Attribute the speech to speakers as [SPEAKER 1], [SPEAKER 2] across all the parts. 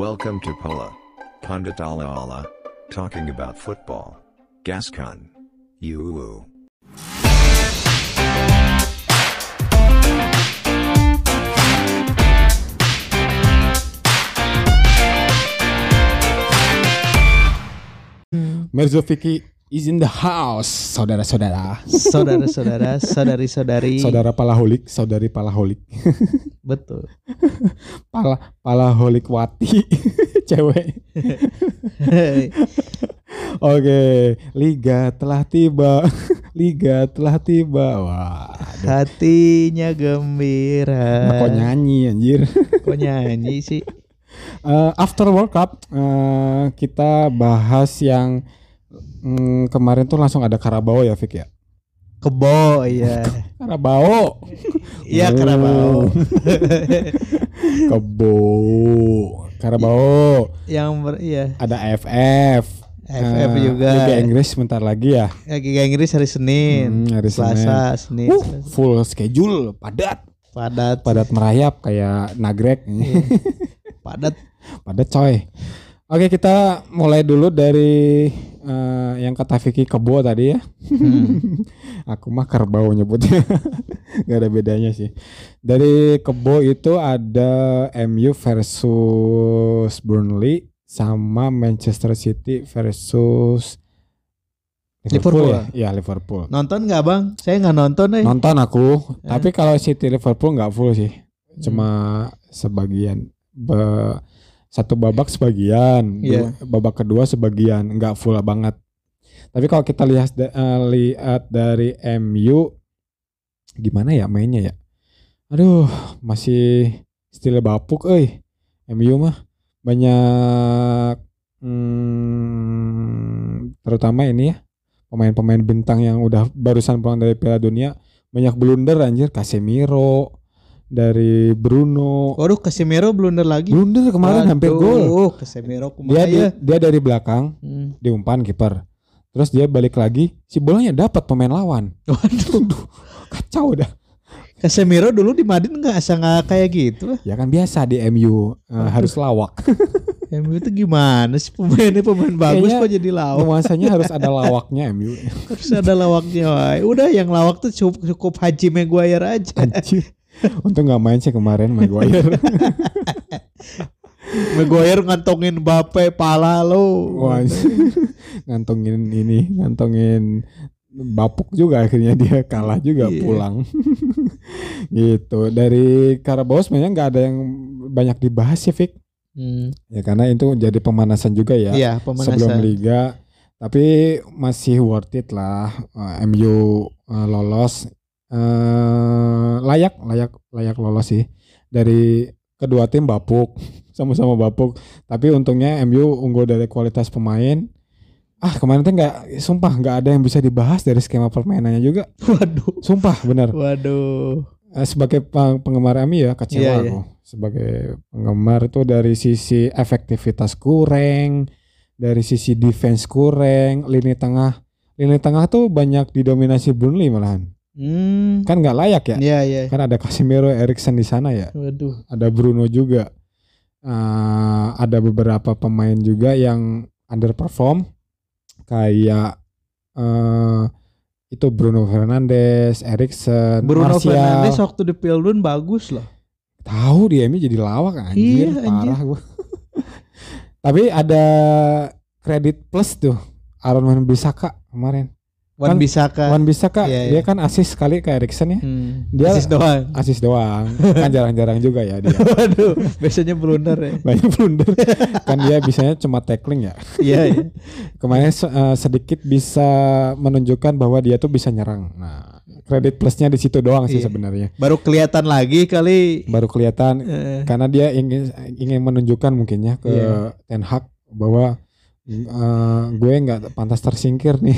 [SPEAKER 1] Welcome to Pola. Pundit Ala Ala. Talking about football. Gascon. You.
[SPEAKER 2] Merzo Vicky is in the house, saudara-saudara.
[SPEAKER 3] Saudara-saudara, saudari-saudari.
[SPEAKER 2] Saudara palaholik, saudari palaholik.
[SPEAKER 3] Betul.
[SPEAKER 2] Pala palaholik wati, cewek. Oke, liga telah tiba. liga telah tiba. Wah, aduh.
[SPEAKER 3] Hatinya gembira.
[SPEAKER 2] kok nyanyi anjir.
[SPEAKER 3] Kok nyanyi sih?
[SPEAKER 2] Eh, after World Cup eh, kita bahas yang mm, kemarin tuh langsung ada Karabau ya, Fik ya.
[SPEAKER 3] Kebo, iya.
[SPEAKER 2] Karabau.
[SPEAKER 3] Iya. Karabau.
[SPEAKER 2] Kebo. Karabau.
[SPEAKER 3] Yang ber, iya.
[SPEAKER 2] Ada AFF.
[SPEAKER 3] AFF
[SPEAKER 2] Eh,
[SPEAKER 3] juga.
[SPEAKER 2] Liga Inggris sebentar lagi ya.
[SPEAKER 3] Ya, Liga Inggris hari Senin.
[SPEAKER 2] Hmm, hari
[SPEAKER 3] Selasa, Senin.
[SPEAKER 2] Uh,
[SPEAKER 3] Selasa.
[SPEAKER 2] full schedule, padat.
[SPEAKER 3] Padat.
[SPEAKER 2] Padat merayap kayak nagrek.
[SPEAKER 3] Iya. Padat.
[SPEAKER 2] padat coy. Oke, kita mulai dulu dari eh, yang kata Vicky Kebo tadi ya.
[SPEAKER 3] Hmm.
[SPEAKER 2] Aku mah kerbau nyebutnya. Gak ada bedanya sih. Dari Kebo itu ada MU versus Burnley sama Manchester City versus
[SPEAKER 3] Liverpool.
[SPEAKER 2] ya? Iya, Liverpool.
[SPEAKER 3] Nonton nggak bang? Saya nggak nonton eh.
[SPEAKER 2] Nonton aku,
[SPEAKER 3] Eh.
[SPEAKER 2] tapi kalau City Liverpool nggak full sih. Cuma sebagian Be- satu babak sebagian,
[SPEAKER 3] Iya.
[SPEAKER 2] dua- babak kedua sebagian, nggak full banget. Tapi kalau kita lihat eh, lihat dari MU gimana ya mainnya ya? Aduh, masih stile bapuk euy. MU mah banyak hmm, terutama ini ya pemain-pemain bintang yang udah barusan pulang dari Piala Dunia banyak blunder anjir Casemiro dari Bruno
[SPEAKER 3] Waduh, Casemiro blunder lagi.
[SPEAKER 2] blunder kemarin hampir gol
[SPEAKER 3] Waduh, Casemiro
[SPEAKER 2] dia, dia dia dari belakang
[SPEAKER 3] Hmm.
[SPEAKER 2] diumpan kiper terus dia balik lagi si bolanya dapat pemain lawan
[SPEAKER 3] Waduh,
[SPEAKER 2] kacau dah
[SPEAKER 3] Casemiro dulu di Madrid nggak asa nggak kayak gitu.
[SPEAKER 2] ya kan biasa di MU eh, harus lawak
[SPEAKER 3] MU itu gimana sih pemainnya pemain bagus
[SPEAKER 2] Kayaknya
[SPEAKER 3] kok jadi lawak?
[SPEAKER 2] nuansanya harus ada lawaknya MU
[SPEAKER 3] Harus ada lawaknya. Woy. Udah yang lawak tuh cukup, cukup Haji Maguire aja.
[SPEAKER 2] anjir untung nggak main sih kemarin Maguire
[SPEAKER 3] Maguire ngantongin Bape pala lo.
[SPEAKER 2] Wah, ngantongin ini, ngantongin bapuk juga akhirnya dia kalah juga
[SPEAKER 3] Iya.
[SPEAKER 2] pulang. gitu. Dari Carabao sebenarnya nggak ada yang banyak dibahas sih, Fik.
[SPEAKER 3] Hmm.
[SPEAKER 2] Ya karena itu jadi pemanasan juga ya
[SPEAKER 3] Iya,
[SPEAKER 2] sebelum
[SPEAKER 3] pemanasan.
[SPEAKER 2] liga. Tapi masih worth it lah. Eh, MU eh, lolos eh layak, layak, layak lolos sih. Dari kedua tim bapuk, sama-sama bapuk. Tapi untungnya MU unggul dari kualitas pemain. Ah kemarin tuh nggak, sumpah nggak ada yang bisa dibahas dari skema permainannya juga.
[SPEAKER 3] Waduh.
[SPEAKER 2] Sumpah bener.
[SPEAKER 3] Waduh.
[SPEAKER 2] Eh, sebagai peng- penggemar MU ya kecewa
[SPEAKER 3] iya.
[SPEAKER 2] aku. Sebagai penggemar itu dari sisi efektivitas kurang, dari sisi defense kurang, lini tengah, lini tengah tuh banyak didominasi Burnley malahan.
[SPEAKER 3] Hmm.
[SPEAKER 2] Kan nggak layak ya?
[SPEAKER 3] Iya, iya.
[SPEAKER 2] Kan ada Casemiro, Erikson di sana ya.
[SPEAKER 3] Waduh.
[SPEAKER 2] Ada Bruno juga. Eh, ada beberapa pemain juga yang underperform kayak eh itu Bruno Fernandes, Erikson,
[SPEAKER 3] Bruno
[SPEAKER 2] Martial.
[SPEAKER 3] Fernandes waktu di Pildun bagus loh.
[SPEAKER 2] Tahu dia ini jadi lawak anjir,
[SPEAKER 3] Iya,
[SPEAKER 2] parah gua. Tapi ada kredit plus tuh Aaron Wan Bisaka kemarin.
[SPEAKER 3] Wan
[SPEAKER 2] Kan
[SPEAKER 3] Bisaka.
[SPEAKER 2] Wan Bisaka
[SPEAKER 3] Iya,
[SPEAKER 2] dia
[SPEAKER 3] iya.
[SPEAKER 2] kan asis sekali ke Erikson ya.
[SPEAKER 3] Hmm.
[SPEAKER 2] Dia-
[SPEAKER 3] Asis doang.
[SPEAKER 2] Asis doang. kan jarang-jarang juga ya dia.
[SPEAKER 3] Waduh, biasanya blunder ya.
[SPEAKER 2] Banyak blunder. kan dia bisanya cuma tackling ya.
[SPEAKER 3] Iya, iya.
[SPEAKER 2] Kemarin se- eh, sedikit bisa menunjukkan bahwa dia tuh bisa nyerang. Nah, kredit plusnya di situ doang sih
[SPEAKER 3] Iya.
[SPEAKER 2] sebenarnya.
[SPEAKER 3] Baru kelihatan lagi kali.
[SPEAKER 2] Baru kelihatan
[SPEAKER 3] Eh,
[SPEAKER 2] karena dia ingin ingin menunjukkan mungkinnya ke
[SPEAKER 3] Iya.
[SPEAKER 2] Ten Hag bahwa eh, gue nggak pantas tersingkir nih.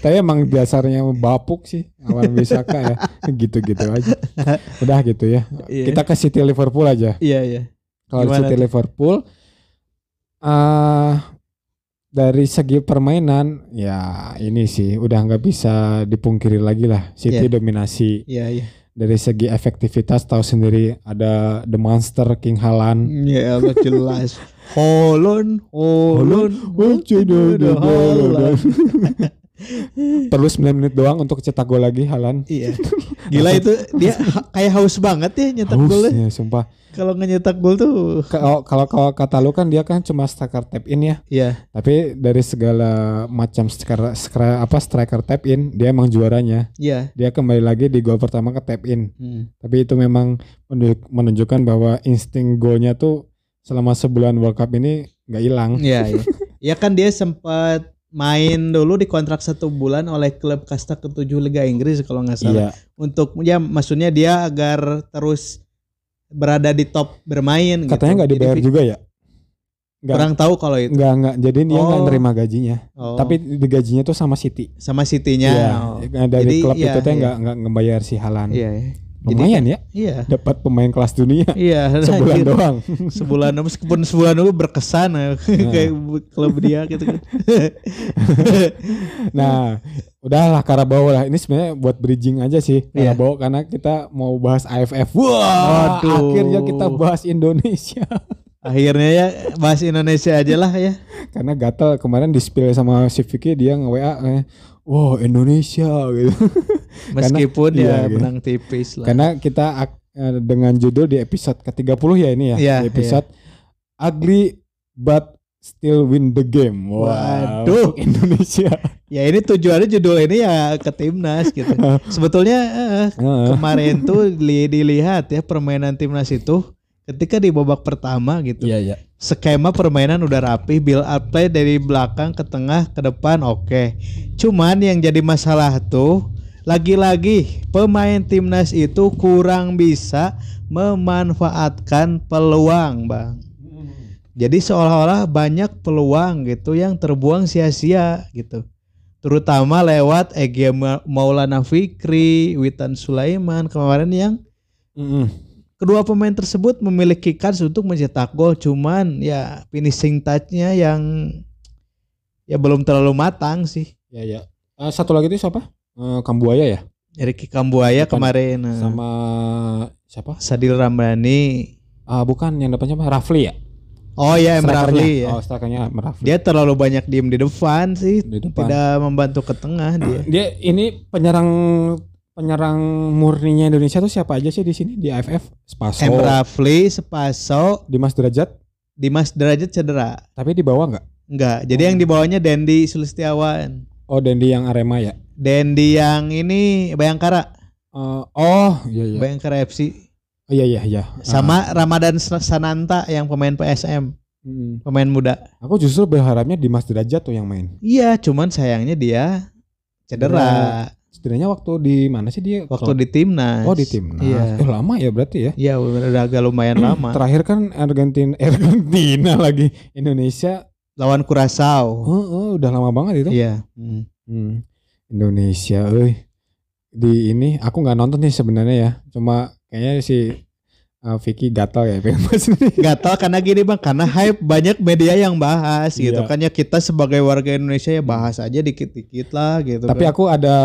[SPEAKER 2] Tapi emang dasarnya bapuk sih awan Bisaka ya. Gitu-gitu aja. Udah gitu ya.
[SPEAKER 3] Iya.
[SPEAKER 2] Kita ke City Liverpool aja.
[SPEAKER 3] Iya, iya.
[SPEAKER 2] Kalau
[SPEAKER 3] Gimana
[SPEAKER 2] City
[SPEAKER 3] tuh?
[SPEAKER 2] Liverpool eh dari segi permainan ya ini sih udah nggak bisa dipungkiri lagi lah City
[SPEAKER 3] Iya.
[SPEAKER 2] dominasi
[SPEAKER 3] Iya, iya.
[SPEAKER 2] dari segi efektivitas tahu sendiri ada The Monster King Halan.
[SPEAKER 3] Ya Allah jelas. Holon, Holon, Holon.
[SPEAKER 2] Perlu 9 menit doang untuk cetak gol lagi Halan.
[SPEAKER 3] Iya. Gila itu dia kayak haus banget ya nyetak golnya.
[SPEAKER 2] ya, sumpah.
[SPEAKER 3] Kalau nggak nyetak gol tuh.
[SPEAKER 2] Kalau kalau kata lu kan dia kan cuma striker tap in ya.
[SPEAKER 3] Iya.
[SPEAKER 2] Tapi dari segala macam striker, striker apa striker tap in, dia emang juaranya.
[SPEAKER 3] Iya.
[SPEAKER 2] Dia kembali lagi di gol pertama ke tap in.
[SPEAKER 3] Hmm.
[SPEAKER 2] Tapi itu memang menunjuk- menunjukkan bahwa insting golnya tuh selama sebulan World Cup ini nggak hilang.
[SPEAKER 3] Iya, iya. Ya kan dia sempat main dulu di kontrak satu bulan oleh klub kasta ketujuh Liga Inggris kalau nggak salah.
[SPEAKER 2] Iya.
[SPEAKER 3] Untuk ya maksudnya dia agar terus berada di top bermain.
[SPEAKER 2] Katanya nggak
[SPEAKER 3] gitu.
[SPEAKER 2] dibayar
[SPEAKER 3] Jadi,
[SPEAKER 2] juga ya? Nggak,
[SPEAKER 3] Kurang tahu kalau itu.
[SPEAKER 2] nggak nggak. Jadi dia nggak
[SPEAKER 3] Oh.
[SPEAKER 2] nerima gajinya.
[SPEAKER 3] Oh,
[SPEAKER 2] Tapi di gajinya tuh sama City.
[SPEAKER 3] sama City-nya.
[SPEAKER 2] Iya.
[SPEAKER 3] Oh.
[SPEAKER 2] Dari
[SPEAKER 3] Jadi,
[SPEAKER 2] klub
[SPEAKER 3] iya,
[SPEAKER 2] itu teh
[SPEAKER 3] iya.
[SPEAKER 2] nggak nggak ngebayar si Halan.
[SPEAKER 3] Iya, iya. Jadi-
[SPEAKER 2] Lumayan ya,
[SPEAKER 3] Iya.
[SPEAKER 2] dapat pemain kelas dunia
[SPEAKER 3] Iya,
[SPEAKER 2] sebulan
[SPEAKER 3] anjir.
[SPEAKER 2] doang.
[SPEAKER 3] sebulan meskipun sebulan dulu berkesan ya, kayak bu- klub dia gitu kan.
[SPEAKER 2] Nah, udahlah Karabau lah. Ini sebenarnya buat bridging aja sih
[SPEAKER 3] Iya.
[SPEAKER 2] Karabau karena kita mau bahas AFF. Wah,
[SPEAKER 3] Waduh.
[SPEAKER 2] akhirnya kita bahas Indonesia.
[SPEAKER 3] Akhirnya ya bahas Indonesia aja lah ya.
[SPEAKER 2] karena gatel kemarin di spill sama si Vicky dia nge WA eh, wow Indonesia gitu.
[SPEAKER 3] Meskipun
[SPEAKER 2] iya,
[SPEAKER 3] ya
[SPEAKER 2] gitu.
[SPEAKER 3] menang tipis lah.
[SPEAKER 2] karena kita eh, dengan judul di episode ke-30 ya ini ya, di episode ugly but still win the game. Wow,
[SPEAKER 3] Waduh.
[SPEAKER 2] Indonesia.
[SPEAKER 3] Ya ini tujuannya judul ini ya ke timnas gitu. Sebetulnya eh,
[SPEAKER 2] Heeh.
[SPEAKER 3] kemarin tuh li- dilihat ya permainan timnas itu ketika di babak pertama gitu.
[SPEAKER 2] Iya, iya.
[SPEAKER 3] Skema permainan udah rapi, build up play dari belakang ke tengah ke depan oke. Cuman yang jadi masalah tuh lagi-lagi pemain timnas itu kurang bisa memanfaatkan peluang, Bang. Jadi seolah-olah banyak peluang gitu yang terbuang sia-sia gitu. Terutama lewat Ege Ma- Maulana Fikri, Witan Sulaiman kemarin yang
[SPEAKER 2] Mm-mm.
[SPEAKER 3] Kedua pemain tersebut memiliki kans untuk mencetak gol cuman ya finishing touch-nya yang ya belum terlalu matang sih.
[SPEAKER 2] Ya, ya. Eh, satu lagi itu siapa? Eh, Kambuaya ya?
[SPEAKER 3] Ricky Kambuaya
[SPEAKER 2] Bukan.
[SPEAKER 3] kemarin eh,
[SPEAKER 2] Sama siapa?
[SPEAKER 3] Sadil Ramdhani.
[SPEAKER 2] Ah, bukan yang depannya apa? Rafli ya?
[SPEAKER 3] Oh ya
[SPEAKER 2] Strikernya.
[SPEAKER 3] Rafli ya.
[SPEAKER 2] Oh, strikernya Rafli.
[SPEAKER 3] Dia terlalu banyak diem di depan sih,
[SPEAKER 2] Di depan.
[SPEAKER 3] tidak membantu ke tengah dia.
[SPEAKER 2] Dia ini penyerang penyerang murninya Indonesia tuh siapa aja sih di sini di AFF? Spaso,
[SPEAKER 3] Emre Rafli, Sepaso,
[SPEAKER 2] Dimas Derajat,
[SPEAKER 3] Dimas Derajat cedera.
[SPEAKER 2] tapi di bawah nggak?
[SPEAKER 3] Enggak. Jadi yang di bawahnya Dendi Sulistiawan.
[SPEAKER 2] Oh, Dendi yang Arema ya?
[SPEAKER 3] Dendi yang ini Bayangkara,
[SPEAKER 2] Eh, oh, iya iya.
[SPEAKER 3] Bayangkara FC.
[SPEAKER 2] Oh, iya iya iya.
[SPEAKER 3] Sama Ramadan Sananta yang pemain PSM,
[SPEAKER 2] hmm.
[SPEAKER 3] pemain muda.
[SPEAKER 2] Aku justru berharapnya Dimas Derajat tuh yang main.
[SPEAKER 3] Iya, cuman sayangnya dia cedera
[SPEAKER 2] Setidaknya waktu di mana sih dia?
[SPEAKER 3] waktu di timnas.
[SPEAKER 2] Oh, di timnas.
[SPEAKER 3] Iya.
[SPEAKER 2] Eh, lama ya berarti ya?
[SPEAKER 3] Iya, udah agak lumayan lama.
[SPEAKER 2] Terakhir kan Argentina Argentina lagi Indonesia.
[SPEAKER 3] Lawan Kurasau.
[SPEAKER 2] Oh, oh, udah lama banget itu.
[SPEAKER 3] Iya. Hmm.
[SPEAKER 2] Hmm. Indonesia, euy. Di ini aku nggak nonton nih sebenarnya ya. Cuma kayaknya si uh, Vicky gatal ya pengen bahas ini.
[SPEAKER 3] Gatal karena gini bang, karena hype banyak media yang bahas gitu
[SPEAKER 2] Iya.
[SPEAKER 3] kan ya kita sebagai warga Indonesia ya bahas aja dikit-dikit lah gitu.
[SPEAKER 2] Tapi
[SPEAKER 3] kan.
[SPEAKER 2] aku ada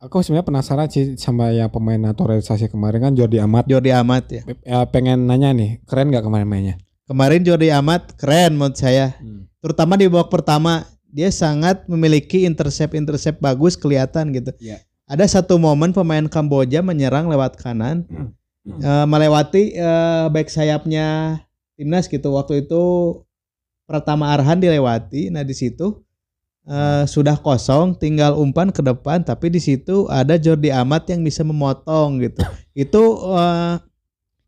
[SPEAKER 2] aku sebenarnya penasaran sih sama yang pemain naturalisasi kemarin kan Jordi Amat.
[SPEAKER 3] Jordi Amat ya.
[SPEAKER 2] Ya, pengen nanya nih, keren nggak kemarin mainnya?
[SPEAKER 3] Kemarin Jordi Amat keren menurut saya. Terutama di babak pertama dia sangat memiliki intercept-intercept bagus kelihatan gitu.
[SPEAKER 2] Iya.
[SPEAKER 3] Ada satu momen pemain Kamboja menyerang lewat kanan,
[SPEAKER 2] Hmm.
[SPEAKER 3] Eh, melewati eh, back sayapnya timnas gitu. Waktu itu pertama Arhan dilewati. Nah di situ eh, sudah kosong, tinggal umpan ke depan. Tapi di situ ada Jordi Amat yang bisa memotong gitu. itu eh,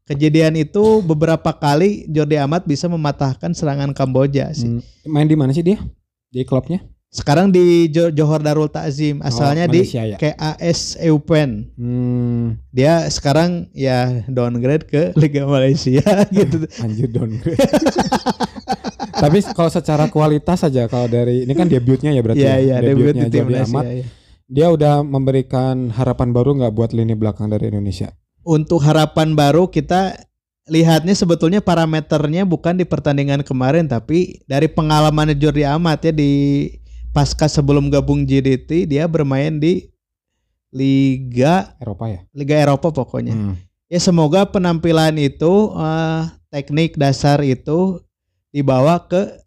[SPEAKER 3] kejadian itu beberapa kali Jordi Amat bisa mematahkan serangan Kamboja sih.
[SPEAKER 2] Hmm. Main di mana sih dia? Di klubnya?
[SPEAKER 3] Sekarang di Jo- Johor Darul Takzim, asalnya
[SPEAKER 2] Oh,
[SPEAKER 3] di
[SPEAKER 2] Malaysia ya.
[SPEAKER 3] KAS Eupen.
[SPEAKER 2] Hmm,
[SPEAKER 3] Dia sekarang ya downgrade ke Liga Malaysia gitu.
[SPEAKER 2] anjir downgrade. Tapi kalau secara kualitas saja kalau dari ini kan debutnya ya berarti.
[SPEAKER 3] Iya
[SPEAKER 2] ya?
[SPEAKER 3] iya debut di
[SPEAKER 2] Amat.
[SPEAKER 3] ya, ya.
[SPEAKER 2] Dia udah memberikan harapan baru nggak buat lini belakang dari Indonesia?
[SPEAKER 3] Untuk harapan baru kita lihatnya sebetulnya parameternya bukan di pertandingan kemarin tapi dari pengalaman Jordi Amat ya di pasca sebelum gabung JDT dia bermain di liga
[SPEAKER 2] Eropa ya.
[SPEAKER 3] liga Eropa pokoknya.
[SPEAKER 2] Hmm.
[SPEAKER 3] Ya semoga penampilan itu eh, teknik dasar itu dibawa ke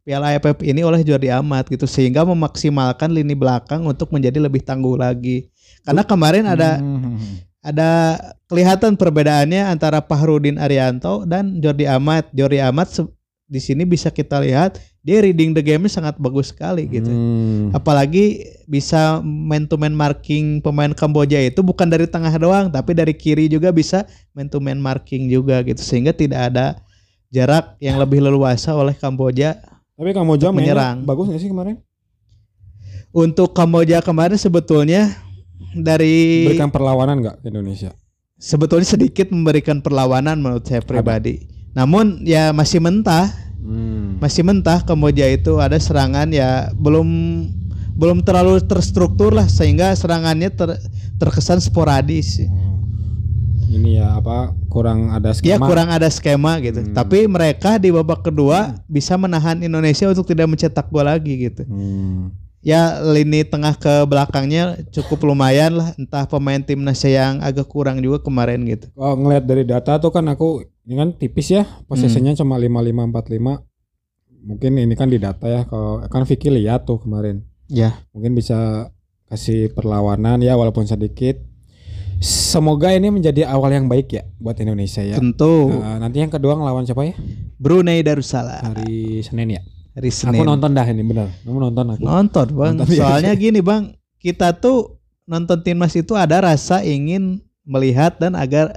[SPEAKER 3] Piala AFF ini oleh Jordi Amat gitu sehingga memaksimalkan lini belakang untuk menjadi lebih tangguh lagi. Karena kemarin ada
[SPEAKER 2] Hmm.
[SPEAKER 3] ada kelihatan perbedaannya antara Fahrudin Arianto dan Jordi Amat. Jordi Amat di sini bisa kita lihat dia reading the game sangat bagus sekali gitu.
[SPEAKER 2] Hmm.
[SPEAKER 3] Apalagi bisa man to man marking pemain Kamboja itu bukan dari tengah doang tapi dari kiri juga bisa man to man marking juga gitu sehingga tidak ada jarak yang lebih leluasa oleh Kamboja.
[SPEAKER 2] Tapi Kamboja
[SPEAKER 3] menyerang.
[SPEAKER 2] bagus gak sih kemarin?
[SPEAKER 3] Untuk Kamboja kemarin sebetulnya dari
[SPEAKER 2] Berikan perlawanan nggak ke Indonesia?
[SPEAKER 3] sebetulnya sedikit memberikan perlawanan menurut saya pribadi. Namun ya masih mentah,
[SPEAKER 2] Hmm.
[SPEAKER 3] masih mentah Kamboja itu ada serangan ya belum belum terlalu terstruktur lah sehingga serangannya ter- terkesan sporadis.
[SPEAKER 2] Ini ya apa kurang ada
[SPEAKER 3] Ya
[SPEAKER 2] skema.
[SPEAKER 3] kurang ada skema gitu.
[SPEAKER 2] Hmm.
[SPEAKER 3] Tapi mereka di babak kedua bisa menahan Indonesia untuk tidak mencetak gol lagi gitu.
[SPEAKER 2] Hmm.
[SPEAKER 3] Ya lini tengah ke belakangnya cukup lumayan lah. Entah pemain timnasnya yang agak kurang juga kemarin gitu.
[SPEAKER 2] Kalau ngelihat dari data tuh kan aku ini kan tipis ya posisinya cuma 5545. Mungkin ini kan di data ya kalau kan Vicky lihat tuh kemarin.
[SPEAKER 3] Ya.
[SPEAKER 2] Mungkin bisa kasih perlawanan ya walaupun sedikit. Semoga ini menjadi awal yang baik ya buat Indonesia ya.
[SPEAKER 3] Tentu
[SPEAKER 2] Nah, nanti yang kedua ngelawan siapa ya?
[SPEAKER 3] Brunei Darussalam
[SPEAKER 2] Hari Senin ya.
[SPEAKER 3] hari
[SPEAKER 2] Aku
[SPEAKER 3] Senin.
[SPEAKER 2] nonton dah ini bener. Kamu nonton aku.
[SPEAKER 3] Nonton bang.
[SPEAKER 2] Nonton.
[SPEAKER 3] Soalnya gini bang, kita tuh nonton timnas itu ada rasa ingin melihat dan agar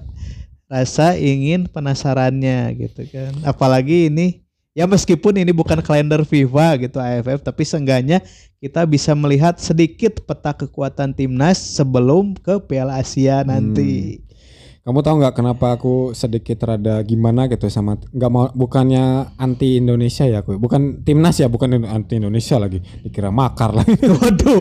[SPEAKER 3] rasa ingin penasarannya gitu kan. Apalagi ini ya meskipun ini bukan kalender FIFA gitu AFF, tapi seenggaknya kita bisa melihat sedikit peta kekuatan timnas sebelum ke Piala Asia nanti.
[SPEAKER 2] Kamu tahu nggak kenapa aku sedikit rada gimana gitu sama nggak mau bukannya anti Indonesia ya aku? Bukan timnas ya bukan anti Indonesia lagi. Dikira makar lagi.
[SPEAKER 3] Waduh,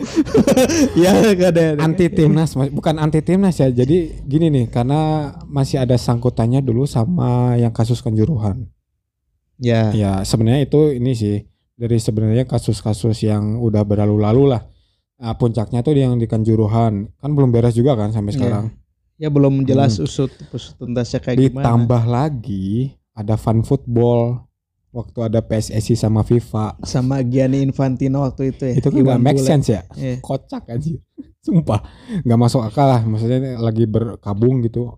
[SPEAKER 3] ya gak ada.
[SPEAKER 2] anti timnas bukan anti timnas ya. Jadi gini nih karena masih ada sangkutannya dulu sama yang kasus kanjuruhan.
[SPEAKER 3] Ya,
[SPEAKER 2] ya sebenarnya itu ini sih dari sebenarnya kasus-kasus yang udah berlalu-lalu lah. Nah, puncaknya tuh yang di kanjuruhan. Kan belum beres juga kan sampai
[SPEAKER 3] Iya.
[SPEAKER 2] sekarang
[SPEAKER 3] ya belum jelas usut usut tuntasnya kayak gimana.
[SPEAKER 2] Ditambah lagi ada fun football waktu ada PSSI sama FIFA.
[SPEAKER 3] sama Gianni Infantino waktu itu ya.
[SPEAKER 2] Itu nggak make
[SPEAKER 3] Bule.
[SPEAKER 2] sense ya.
[SPEAKER 3] Iya.
[SPEAKER 2] Kocak aja. Sumpah. nggak masuk akal lah. Maksudnya lagi berkabung gitu.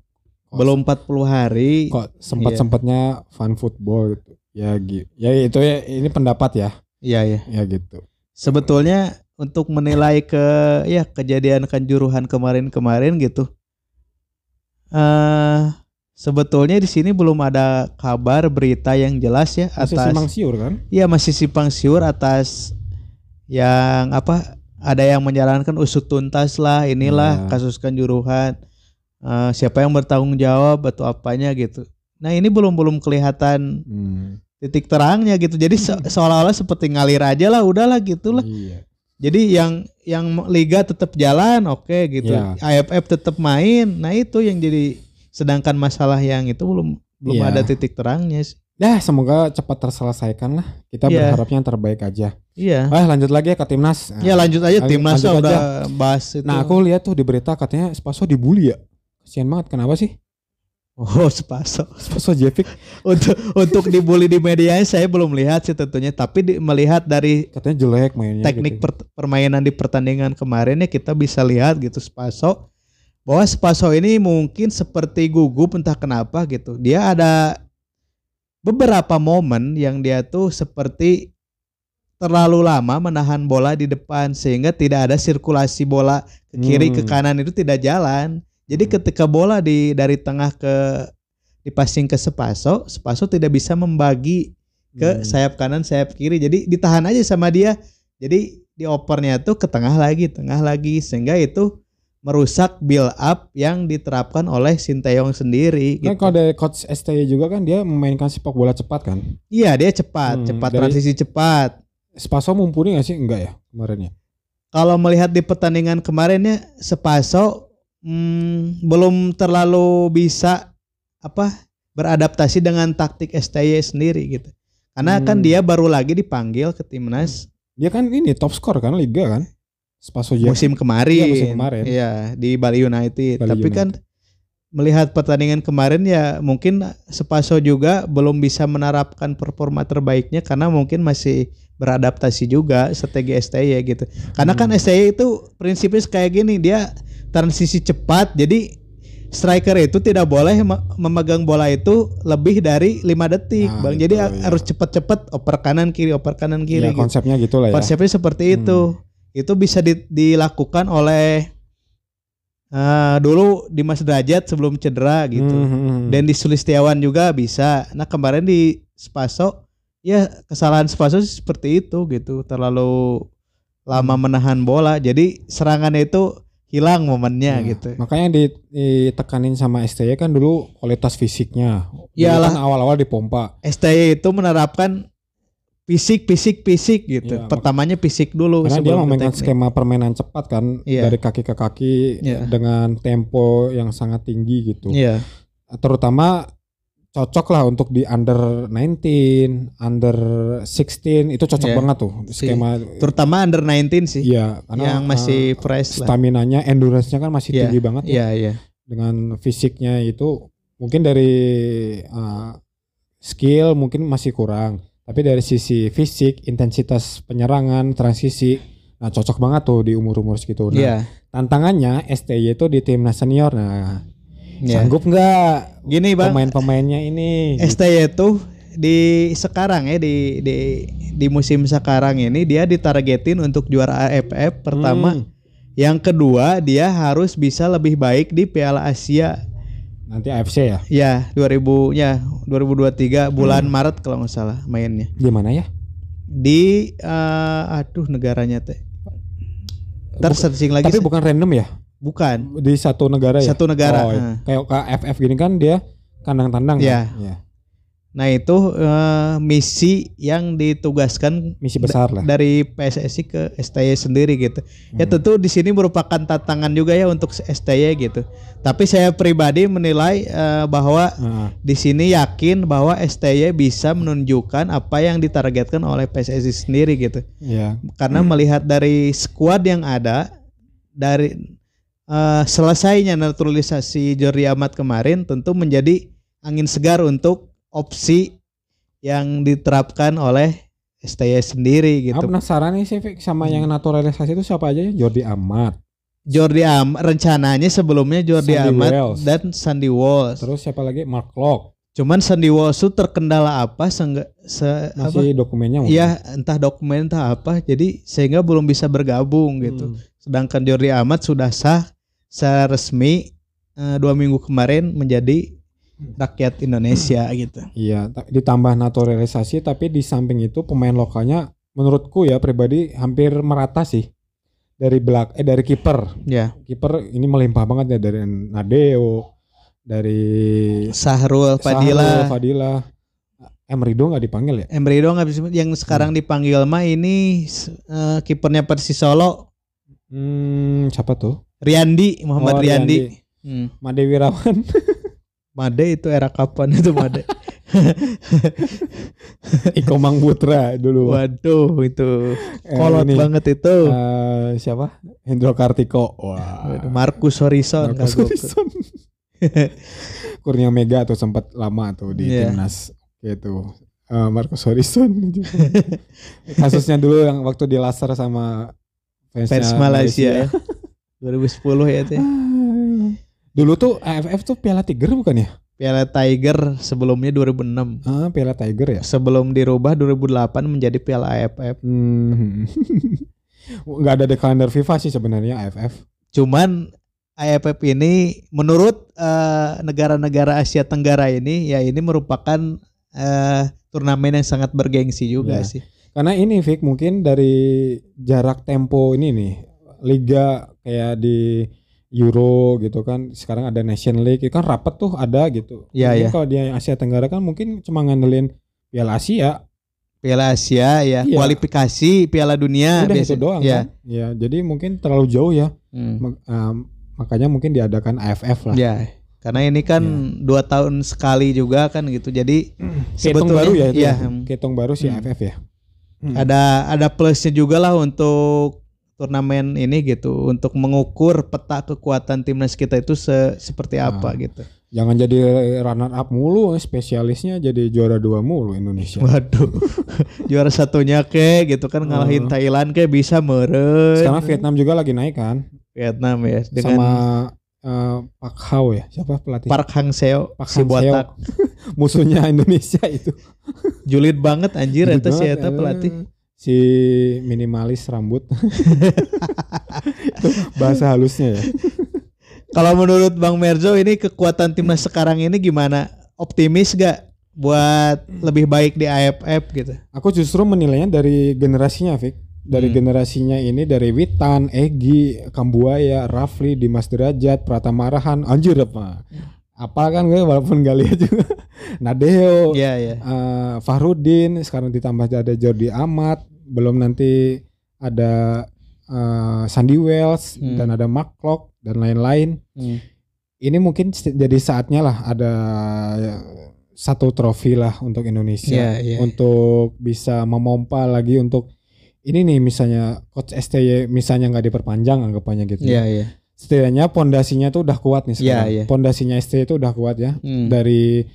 [SPEAKER 2] Kok-
[SPEAKER 3] Belum 40 hari.
[SPEAKER 2] kok sempat-sempatnya fun football gitu. Ya gitu. Ya itu ya ini pendapat ya.
[SPEAKER 3] Iya ya.
[SPEAKER 2] Ya gitu.
[SPEAKER 3] Sebetulnya untuk menilai ke ya kejadian kanjuruhan kemarin-kemarin gitu. Eh sebetulnya di sini belum ada kabar berita yang jelas ya
[SPEAKER 2] Masih
[SPEAKER 3] atas
[SPEAKER 2] simpang siur kan?
[SPEAKER 3] Iya masih simpang siur atas yang apa ada yang menjalankan usut tuntas lah inilah
[SPEAKER 2] Ya.
[SPEAKER 3] kasus kanjuruhan Eh, siapa yang bertanggung jawab atau apanya gitu. Nah ini belum belum kelihatan
[SPEAKER 2] Hmm.
[SPEAKER 3] titik terangnya gitu. Jadi se- seolah-olah seperti ngalir aja lah udahlah gitulah.
[SPEAKER 2] Iya.
[SPEAKER 3] Jadi yang yang liga tetap jalan oke gitu.
[SPEAKER 2] Ya.
[SPEAKER 3] AFF tetap main. Nah itu yang jadi sedangkan masalah yang itu belum belum
[SPEAKER 2] Iya.
[SPEAKER 3] ada titik terangnya sih.
[SPEAKER 2] Ya semoga cepat terselesaikan lah. Kita
[SPEAKER 3] Iya.
[SPEAKER 2] berharapnya yang terbaik aja.
[SPEAKER 3] Iya.
[SPEAKER 2] Wah lanjut lagi ya ke timnas.
[SPEAKER 3] Ya lanjut aja timnas
[SPEAKER 2] lanjut
[SPEAKER 3] udah
[SPEAKER 2] aja.
[SPEAKER 3] bahas itu.
[SPEAKER 2] Nah aku lihat tuh di berita katanya Spaso dibully ya. Kasian banget kenapa sih?
[SPEAKER 3] Oh Spaso.
[SPEAKER 2] Spaso Jevik
[SPEAKER 3] untuk untuk dibully di media saya belum lihat sih tentunya, tapi di- melihat dari
[SPEAKER 2] katanya jelek mainnya.
[SPEAKER 3] teknik
[SPEAKER 2] gitu.
[SPEAKER 3] per- permainan di pertandingan kemarin ya kita bisa lihat gitu Spaso bahwa Spaso ini mungkin seperti gugup entah kenapa gitu. Dia ada beberapa momen yang dia tuh seperti terlalu lama menahan bola di depan sehingga tidak ada sirkulasi bola ke kiri ke
[SPEAKER 2] Hmm.
[SPEAKER 3] kanan itu tidak jalan. Jadi ketika bola di dari tengah ke dipasing ke Spaso, Spaso tidak bisa membagi ke
[SPEAKER 2] Hmm.
[SPEAKER 3] sayap kanan, sayap kiri. Jadi ditahan aja sama dia. Jadi diopernya tuh ke tengah lagi, tengah lagi sehingga itu merusak build up yang diterapkan oleh Sinteyong sendiri
[SPEAKER 2] Kan
[SPEAKER 3] gitu.
[SPEAKER 2] kalau dari coach STY juga kan dia memainkan sepak bola cepat kan.
[SPEAKER 3] Iya, dia cepat,
[SPEAKER 2] Hmm,
[SPEAKER 3] cepat transisi cepat.
[SPEAKER 2] Spaso mumpuni gak sih? Enggak ya kemarin ya.
[SPEAKER 3] Kalau melihat di pertandingan kemarinnya Sepaso hmm, belum terlalu bisa apa beradaptasi dengan taktik STY sendiri gitu. Karena kan
[SPEAKER 2] Hmm.
[SPEAKER 3] dia baru lagi dipanggil ke timnas.
[SPEAKER 2] Dia kan ini top skor kan liga kan. Spaso Jaya.
[SPEAKER 3] musim kemarin.
[SPEAKER 2] Iya, musim kemarin.
[SPEAKER 3] Iya, di Bali United.
[SPEAKER 2] Bali
[SPEAKER 3] Tapi kan melihat pertandingan kemarin ya mungkin Spaso juga belum bisa menerapkan performa terbaiknya karena mungkin masih beradaptasi juga strategi STY gitu. Karena kan
[SPEAKER 2] Hmm.
[SPEAKER 3] STY itu prinsipnya kayak gini, dia transisi cepat. Jadi striker itu tidak boleh me- memegang bola itu lebih dari lima detik,
[SPEAKER 2] Nah,
[SPEAKER 3] Bang.
[SPEAKER 2] gitu,
[SPEAKER 3] Jadi
[SPEAKER 2] iya.
[SPEAKER 3] harus cepat-cepat oper kanan kiri, oper kanan kiri.
[SPEAKER 2] Ya, konsepnya gitu lah ya.
[SPEAKER 3] Konsepnya seperti itu. Itu bisa di- dilakukan oleh eh, dulu Dimas Derajat sebelum cedera gitu.
[SPEAKER 2] Hmm, hmm, hmm.
[SPEAKER 3] Dan di Sulistiawan juga bisa. Nah, kemarin di Spaso ya kesalahan Spaso seperti itu gitu. Terlalu lama menahan bola. Jadi serangannya itu hilang momennya
[SPEAKER 2] Ya,
[SPEAKER 3] gitu.
[SPEAKER 2] Makanya di, ditekanin sama STY kan dulu kualitas fisiknya. Dulu
[SPEAKER 3] Iyalah.
[SPEAKER 2] Kan awal-awal dipompa.
[SPEAKER 3] STY itu menerapkan fisik fisik fisik gitu.
[SPEAKER 2] Iya, mak-
[SPEAKER 3] Pertamanya fisik dulu
[SPEAKER 2] Karena dia memainkan
[SPEAKER 3] teknik.
[SPEAKER 2] skema permainan cepat kan
[SPEAKER 3] Iya.
[SPEAKER 2] dari kaki ke kaki
[SPEAKER 3] Iya.
[SPEAKER 2] dengan tempo yang sangat tinggi gitu.
[SPEAKER 3] Iya.
[SPEAKER 2] Terutama cocok lah untuk di under 19, under 16 itu cocok
[SPEAKER 3] Iya.
[SPEAKER 2] banget tuh
[SPEAKER 3] Si-
[SPEAKER 2] skema.
[SPEAKER 3] Terutama under 19 sih.
[SPEAKER 2] Iya, karena
[SPEAKER 3] yang masih
[SPEAKER 2] eh,
[SPEAKER 3] fresh lah.
[SPEAKER 2] stamina-nya, endurance-nya kan masih
[SPEAKER 3] Iya,
[SPEAKER 2] tinggi banget ya.
[SPEAKER 3] Iya, iya.
[SPEAKER 2] Dengan fisiknya itu mungkin dari eh, skill mungkin masih kurang, tapi dari sisi fisik, intensitas penyerangan, transisi, nah cocok banget tuh di umur-umur segitu. Nah,
[SPEAKER 3] Iya.
[SPEAKER 2] tantangannya STY itu di timnas senior. Nah,
[SPEAKER 3] Iya.
[SPEAKER 2] sanggup nggak
[SPEAKER 3] Gini, Bang.
[SPEAKER 2] pemain-pemainnya ini?
[SPEAKER 3] STY itu di sekarang ya di di di musim sekarang ini dia ditargetin untuk juara AFF pertama.
[SPEAKER 2] Hmm,
[SPEAKER 3] Yang kedua, dia harus bisa lebih baik di Piala Asia.
[SPEAKER 2] nanti AFC ya?
[SPEAKER 3] Ya, 2000 ya 2023 bulan
[SPEAKER 2] Hmm.
[SPEAKER 3] Maret kalau nggak salah mainnya.
[SPEAKER 2] Di mana ya?
[SPEAKER 3] Di eh, aduh negaranya teh. Searching lagi.
[SPEAKER 2] Tapi bukan random ya?
[SPEAKER 3] Bukan.
[SPEAKER 2] Di satu negara ya?
[SPEAKER 3] Satu negara,
[SPEAKER 2] Oh,
[SPEAKER 3] nah.
[SPEAKER 2] kayak KFF gini kan dia kandang tandang
[SPEAKER 3] Iya.
[SPEAKER 2] kan? Iya.
[SPEAKER 3] Nah, itu eh, misi yang ditugaskan
[SPEAKER 2] Misi besar lah.
[SPEAKER 3] dari PSSI ke STY sendiri gitu. Ya
[SPEAKER 2] Hmm.
[SPEAKER 3] tentu di sini merupakan tantangan juga ya untuk STY gitu. Tapi saya pribadi menilai eh, bahwa
[SPEAKER 2] Nah,
[SPEAKER 3] di sini yakin bahwa STY bisa menunjukkan apa yang ditargetkan oleh PSSI sendiri gitu.
[SPEAKER 2] ya.
[SPEAKER 3] Karena melihat dari skuad yang ada dari eh, selesainya naturalisasi Jordi Amat kemarin tentu menjadi angin segar untuk opsi yang diterapkan oleh STY sendiri gitu.
[SPEAKER 2] Aku penasaran nih sih Fik, sama yang naturalisasi itu siapa aja ya? Jordi Amat.
[SPEAKER 3] Jordi Am rencananya sebelumnya Jordi
[SPEAKER 2] Sandy
[SPEAKER 3] Amat
[SPEAKER 2] Wells.
[SPEAKER 3] dan Sandy Walsh.
[SPEAKER 2] Terus siapa lagi? Mark Locke.
[SPEAKER 3] Cuman Sandy Walsh itu terkendala apa se apa?
[SPEAKER 2] Masih dokumennya mungkin.
[SPEAKER 3] Iya, entah dokumen entah apa. Jadi sehingga belum bisa bergabung gitu.
[SPEAKER 2] Hmm.
[SPEAKER 3] Sedangkan Jordi Amat sudah sah secara resmi eh, dua minggu kemarin menjadi rakyat Indonesia gitu.
[SPEAKER 2] Iya, ta- ditambah naturalisasi tapi di samping itu pemain lokalnya menurutku ya pribadi hampir merata sih. Dari belak eh dari kiper.
[SPEAKER 3] Ya,
[SPEAKER 2] Kiper ini melimpah banget ya dari Nadeo, dari
[SPEAKER 3] Sahrul
[SPEAKER 2] Sahrul,
[SPEAKER 3] Fadila,
[SPEAKER 2] Fadila. Emrido nggak dipanggil ya?
[SPEAKER 3] Emrido nggak bisa yang sekarang
[SPEAKER 2] Hmm.
[SPEAKER 3] dipanggil mah ini eh, kipernya Persis Solo,
[SPEAKER 2] Hmm, siapa tuh?
[SPEAKER 3] Riyandi Muhammad
[SPEAKER 2] Oh,
[SPEAKER 3] Riyandi. Hmm.
[SPEAKER 2] Made Wirawan.
[SPEAKER 3] Made itu era kapan itu Made?
[SPEAKER 2] Iko Mangbutra dulu.
[SPEAKER 3] Waduh itu
[SPEAKER 2] Eh,
[SPEAKER 3] kolot
[SPEAKER 2] ini,
[SPEAKER 3] banget itu.
[SPEAKER 2] eh, siapa? Hendro Kartiko. Wah.
[SPEAKER 3] Horizon.
[SPEAKER 2] Marcus
[SPEAKER 3] kagok.
[SPEAKER 2] Horizon. Kurnia Mega tuh sempat lama tuh di
[SPEAKER 3] Iya.
[SPEAKER 2] timnas gitu. Eh, Marcus Horizon juga. Kasusnya dulu yang waktu di laser sama
[SPEAKER 3] Fans Malaysia. ya. 2010 ya itu. ya.
[SPEAKER 2] Ah. Dulu tuh AFF tuh Piala Tiger bukan ya?
[SPEAKER 3] Piala Tiger sebelumnya 2006.
[SPEAKER 2] Ah, Piala Tiger ya.
[SPEAKER 3] Sebelum dirubah 2008 menjadi Piala AFF.
[SPEAKER 2] Hmm. Nggak ada di kalender FIFA sih sebenarnya AFF.
[SPEAKER 3] Cuman AFF ini menurut eh, negara-negara Asia Tenggara ini ya ini merupakan eh, turnamen yang sangat bergengsi juga
[SPEAKER 2] Iya.
[SPEAKER 3] sih.
[SPEAKER 2] Karena ini Vic mungkin dari jarak tempo ini nih liga kayak di Euro gitu kan sekarang ada Nation League itu kan rapat tuh ada gitu.
[SPEAKER 3] Iya,
[SPEAKER 2] Mungkin
[SPEAKER 3] iya.
[SPEAKER 2] Kalau di Asia Tenggara kan mungkin cuma ngandelin Piala Asia
[SPEAKER 3] Piala Asia ya,
[SPEAKER 2] Iya.
[SPEAKER 3] kualifikasi Piala Dunia
[SPEAKER 2] udah
[SPEAKER 3] biasa-
[SPEAKER 2] itu doang
[SPEAKER 3] ya.
[SPEAKER 2] kan. Ya jadi mungkin terlalu jauh ya.
[SPEAKER 3] Hmm.
[SPEAKER 2] Um, makanya mungkin diadakan AFF lah.
[SPEAKER 3] Ya, karena ini kan dua tahun sekali juga kan gitu. Jadi
[SPEAKER 2] Kehitung
[SPEAKER 3] sebetulnya-
[SPEAKER 2] baru ya itu.
[SPEAKER 3] iya,
[SPEAKER 2] ya.
[SPEAKER 3] hmm.
[SPEAKER 2] Kehitung baru si
[SPEAKER 3] Hmm.
[SPEAKER 2] AFF ya. Hmm.
[SPEAKER 3] ada ada plusnya juga lah untuk turnamen ini gitu untuk mengukur peta kekuatan timnas kita itu se- seperti apa
[SPEAKER 2] Nah.
[SPEAKER 3] gitu.
[SPEAKER 2] Jangan jadi runner up mulu, spesialisnya jadi juara dua mulu Indonesia.
[SPEAKER 3] Waduh, juara satunya ke gitu kan ngalahin
[SPEAKER 2] Hmm.
[SPEAKER 3] Thailand ke bisa meren.
[SPEAKER 2] Sekarang Vietnam juga lagi naik kan,
[SPEAKER 3] Vietnam ya dengan
[SPEAKER 2] sama eh, Pak Hao ya, siapa pelatih?
[SPEAKER 3] Park Hang Seo
[SPEAKER 2] Park
[SPEAKER 3] si
[SPEAKER 2] Hang-seo.
[SPEAKER 3] botak.
[SPEAKER 2] Musuhnya Indonesia itu.
[SPEAKER 3] Julid banget anjir eta si eta
[SPEAKER 2] eh.
[SPEAKER 3] pelatih.
[SPEAKER 2] Si minimalis rambut. itu bahasa halusnya ya.
[SPEAKER 3] Kalau menurut Bang Merzo ini kekuatan timnas sekarang ini gimana? Optimis gak buat lebih baik di AFF gitu?
[SPEAKER 2] Aku justru menilainya dari generasinya, Fik. Dari
[SPEAKER 3] Hmm.
[SPEAKER 2] generasinya ini dari Witan, Egi, Kambuaya, Rafli, Dimas Derajat, Pratama Arahan, anjir apa? Apa kan gue walaupun gak lihat juga. Nadeo,
[SPEAKER 3] Iya ya.
[SPEAKER 2] eh, Fahrudin, sekarang ditambah ada Jordi Amat, belum nanti ada eh, Sandy Wells
[SPEAKER 3] Hmm.
[SPEAKER 2] dan ada Mark Klok dan lain-lain.
[SPEAKER 3] Hmm.
[SPEAKER 2] Ini mungkin jadi saatnya lah ada satu trofi lah untuk Indonesia
[SPEAKER 3] Iya, iya.
[SPEAKER 2] untuk bisa memompa lagi untuk ini nih misalnya coach STY misalnya nggak diperpanjang anggapannya gitu.
[SPEAKER 3] Iya iya.
[SPEAKER 2] Setidaknya pondasinya tuh udah kuat nih sekarang.
[SPEAKER 3] Iya, iya.
[SPEAKER 2] Pondasinya STY itu udah kuat ya
[SPEAKER 3] Hmm.
[SPEAKER 2] dari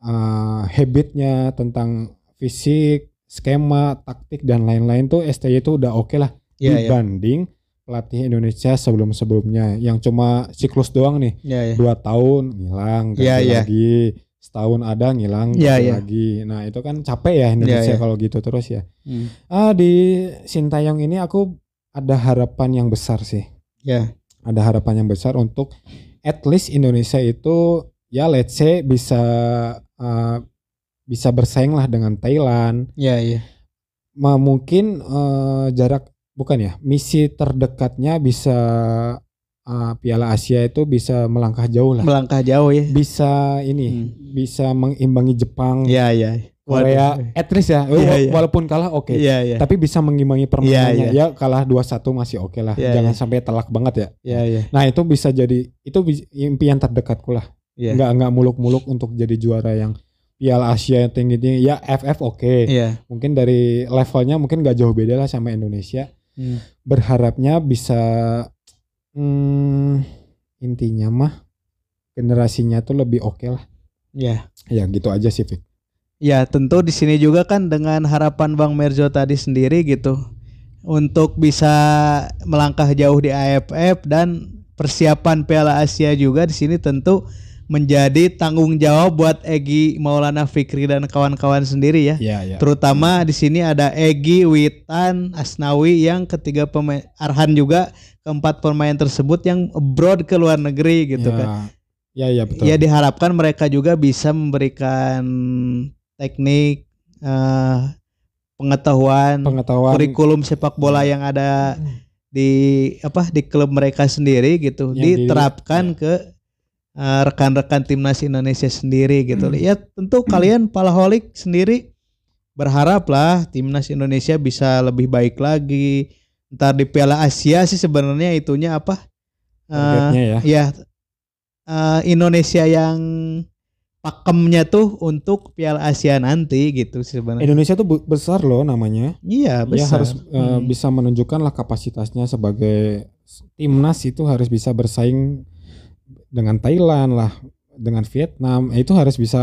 [SPEAKER 2] uh, habitnya tentang fisik, skema, taktik dan lain-lain tuh STY itu udah oke lah
[SPEAKER 3] Iya iya.
[SPEAKER 2] dibanding pelatih Indonesia sebelum-sebelumnya yang cuma siklus doang nih
[SPEAKER 3] Iya iya.
[SPEAKER 2] dua tahun ngilang ganti
[SPEAKER 3] Iya, iya.
[SPEAKER 2] lagi setahun ada ngilang
[SPEAKER 3] Iya,
[SPEAKER 2] ganti
[SPEAKER 3] iya.
[SPEAKER 2] lagi nah itu kan capek ya Indonesia
[SPEAKER 3] Iya, iya.
[SPEAKER 2] kalau gitu terus ya
[SPEAKER 3] Hmm.
[SPEAKER 2] ah di Sintayong ini aku ada harapan yang besar sih
[SPEAKER 3] Ya.
[SPEAKER 2] ada harapan yang besar untuk at least Indonesia itu ya let's say bisa uh, bisa bersaing lah dengan Thailand
[SPEAKER 3] Iya iya.
[SPEAKER 2] Ma- mungkin eh, jarak bukan ya misi terdekatnya bisa eh, Piala Asia itu bisa melangkah jauh lah
[SPEAKER 3] Melangkah jauh ya.
[SPEAKER 2] bisa ini
[SPEAKER 3] Hmm.
[SPEAKER 2] bisa mengimbangi Jepang
[SPEAKER 3] Iya iya.
[SPEAKER 2] Korea at least ya
[SPEAKER 3] Iya, iya.
[SPEAKER 2] walaupun kalah oke
[SPEAKER 3] Iya iya.
[SPEAKER 2] tapi bisa mengimbangi permainannya
[SPEAKER 3] Iya,
[SPEAKER 2] ya kalah 2-1 masih oke lah
[SPEAKER 3] Iya,
[SPEAKER 2] jangan
[SPEAKER 3] iya.
[SPEAKER 2] sampai telak banget ya
[SPEAKER 3] Iya iya.
[SPEAKER 2] nah itu bisa jadi itu impian terdekatku lah
[SPEAKER 3] Iya.
[SPEAKER 2] nggak nggak muluk-muluk untuk jadi juara yang Piala Asia yang tinggi-tinggi ya FF oke
[SPEAKER 3] Iya.
[SPEAKER 2] mungkin dari levelnya mungkin gak jauh beda lah sama Indonesia
[SPEAKER 3] Hmm.
[SPEAKER 2] berharapnya bisa hmm, intinya mah generasinya tuh lebih oke lah
[SPEAKER 3] Iya.
[SPEAKER 2] ya gitu aja sih Fik
[SPEAKER 3] Ya tentu di sini juga kan dengan harapan Bang Merzo tadi sendiri gitu untuk bisa melangkah jauh di AFF dan persiapan Piala Asia juga di sini tentu menjadi tanggung jawab buat Egi Maulana Fikri dan kawan-kawan sendiri ya.
[SPEAKER 2] ya ya.
[SPEAKER 3] Terutama di sini ada Egi, Witan, Asnawi yang ketiga pemain Arhan juga keempat pemain tersebut yang abroad ke luar negeri gitu
[SPEAKER 2] ya,
[SPEAKER 3] kan.
[SPEAKER 2] ya ya betul.
[SPEAKER 3] Ya diharapkan mereka juga bisa memberikan teknik eh, pengetahuan,
[SPEAKER 2] pengetahuan.
[SPEAKER 3] kurikulum sepak bola yang ada di apa di klub mereka sendiri gitu
[SPEAKER 2] Yang di-
[SPEAKER 3] diterapkan ke rekan-rekan timnas Indonesia sendiri gitu. Ya tentu kalian palaholik sendiri berharap lah timnas Indonesia bisa lebih baik lagi. Ntar di Piala Asia sih sebenarnya itunya apa? Eh,
[SPEAKER 2] targetnya ya
[SPEAKER 3] ya eh, Indonesia yang pakemnya tuh untuk Piala Asia nanti gitu sebenarnya.
[SPEAKER 2] Indonesia tuh besar loh namanya
[SPEAKER 3] Iya
[SPEAKER 2] ya
[SPEAKER 3] besar.
[SPEAKER 2] harus eh,
[SPEAKER 3] Hmm.
[SPEAKER 2] bisa menunjukkan lah kapasitasnya sebagai timnas itu harus bisa bersaing dengan Thailand lah dengan Vietnam itu harus bisa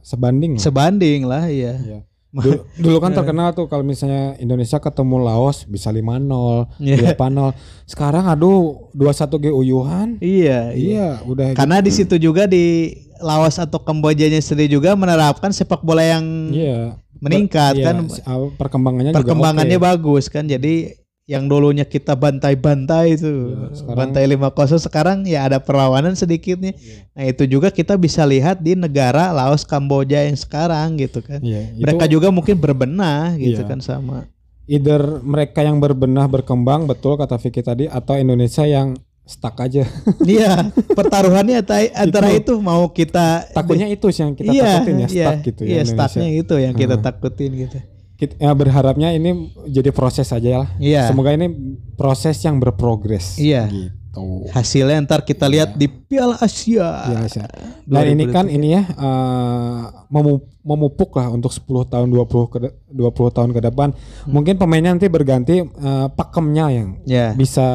[SPEAKER 2] sebanding lah.
[SPEAKER 3] Sebanding lah ya.
[SPEAKER 2] Iya. Dulu, dulu kan
[SPEAKER 3] Eh.
[SPEAKER 2] terkenal tuh kalau misalnya Indonesia ketemu Laos bisa 5-0,
[SPEAKER 3] Iya.
[SPEAKER 2] 8-0. Sekarang aduh 2-1 ge uyuhan.
[SPEAKER 3] Iya, iya.
[SPEAKER 2] Iya, udah
[SPEAKER 3] Karena di
[SPEAKER 2] gitu.
[SPEAKER 3] situ juga di Laos atau Kambojanya sendiri juga menerapkan sepak bola yang
[SPEAKER 2] Iya.
[SPEAKER 3] meningkat
[SPEAKER 2] Iya,
[SPEAKER 3] kan
[SPEAKER 2] ah, perkembangannya juga
[SPEAKER 3] perkembangannya
[SPEAKER 2] oke.
[SPEAKER 3] bagus kan. Jadi yang dulunya kita bantai-bantai itu
[SPEAKER 2] sekarang-
[SPEAKER 3] bantai 5-0 sekarang ya ada perlawanan sedikitnya.
[SPEAKER 2] Iya.
[SPEAKER 3] Nah, itu juga kita bisa lihat di negara Laos Kamboja yang sekarang gitu kan.
[SPEAKER 2] Iya, itu
[SPEAKER 3] Mereka juga mungkin berbenah gitu
[SPEAKER 2] Iya.
[SPEAKER 3] kan sama.
[SPEAKER 2] either mereka yang berbenah berkembang betul kata Vicky tadi atau Indonesia yang stuck aja.
[SPEAKER 3] Iya, pertaruhannya ta- antara itu, mau kita
[SPEAKER 2] Takutnya itu sih yang kita
[SPEAKER 3] iya,
[SPEAKER 2] takutin ya
[SPEAKER 3] iya,
[SPEAKER 2] stuck gitu ya
[SPEAKER 3] Iya,
[SPEAKER 2] Indonesia.
[SPEAKER 3] stucknya itu yang kita
[SPEAKER 2] Hmm.
[SPEAKER 3] takutin gitu.
[SPEAKER 2] Kita ya, berharapnya ini jadi proses aja lah.
[SPEAKER 3] Iya.
[SPEAKER 2] Semoga ini proses yang berprogres.
[SPEAKER 3] Iya.
[SPEAKER 2] Gitu.
[SPEAKER 3] Hasilnya ntar kita lihat di Piala Asia.
[SPEAKER 2] Biasa. Dan ini kan ini ya memu- memupuk lah untuk 10 tahun 20 ke de- 20 tahun ke depan. Mungkin pemainnya nanti berganti eh, pakemnya yang
[SPEAKER 3] Ya,
[SPEAKER 2] bisa